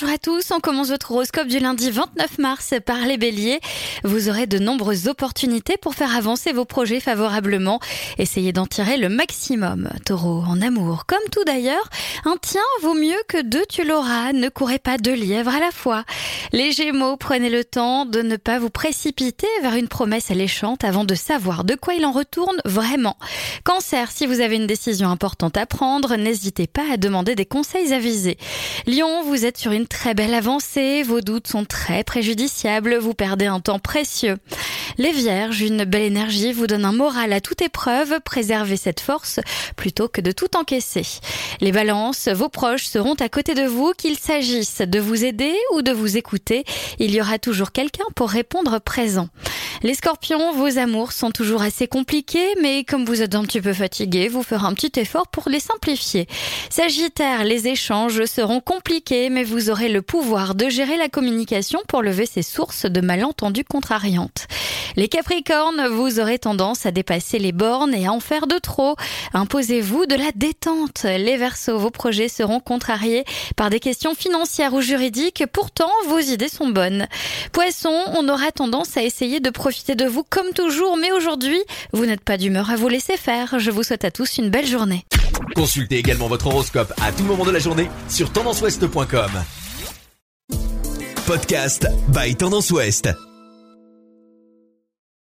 Bonjour à tous, on commence votre horoscope du lundi 29 mars par les béliers. Vous aurez de nombreuses opportunités pour faire avancer vos projets favorablement. Essayez d'en tirer le maximum. Taureau, en amour, comme tout d'ailleurs, un tien vaut mieux que deux tu l'auras. Ne courez pas deux lièvres à la fois. Les gémeaux, prenez le temps de ne pas vous précipiter vers une promesse alléchante avant de savoir de quoi il en retourne vraiment. Cancer, si vous avez une décision importante à prendre, n'hésitez pas à demander des conseils avisés. Lion, vous êtes sur une très belle avancée, vos doutes sont très préjudiciables, vous perdez un temps précieux. Les vierges, une belle énergie vous donne un moral à toute épreuve, préservez cette force plutôt que de tout encaisser. Les balances, vos proches seront à côté de vous, qu'il s'agisse de vous aider ou de vous écouter, il y aura toujours quelqu'un pour répondre présent. Les scorpions, vos amours sont toujours assez compliqués, mais comme vous êtes un petit peu fatigué, vous ferez un petit effort pour les simplifier. Sagittaire, les échanges seront compliqués, mais vous aurez le pouvoir de gérer la communication pour lever ces sources de malentendus contrariantes. Les Capricornes, vous aurez tendance à dépasser les bornes et à en faire de trop. Imposez-vous de la détente. Les Verseaux, vos projets seront contrariés par des questions financières ou juridiques. Pourtant, vos idées sont bonnes. Poissons, on aura tendance à essayer de profiter de vous comme toujours, mais aujourd'hui, vous n'êtes pas d'humeur à vous laisser faire. Je vous souhaite à tous une belle journée. Consultez également votre horoscope à tout moment de la journée sur tendanceouest.com. Podcast by Tendance Ouest.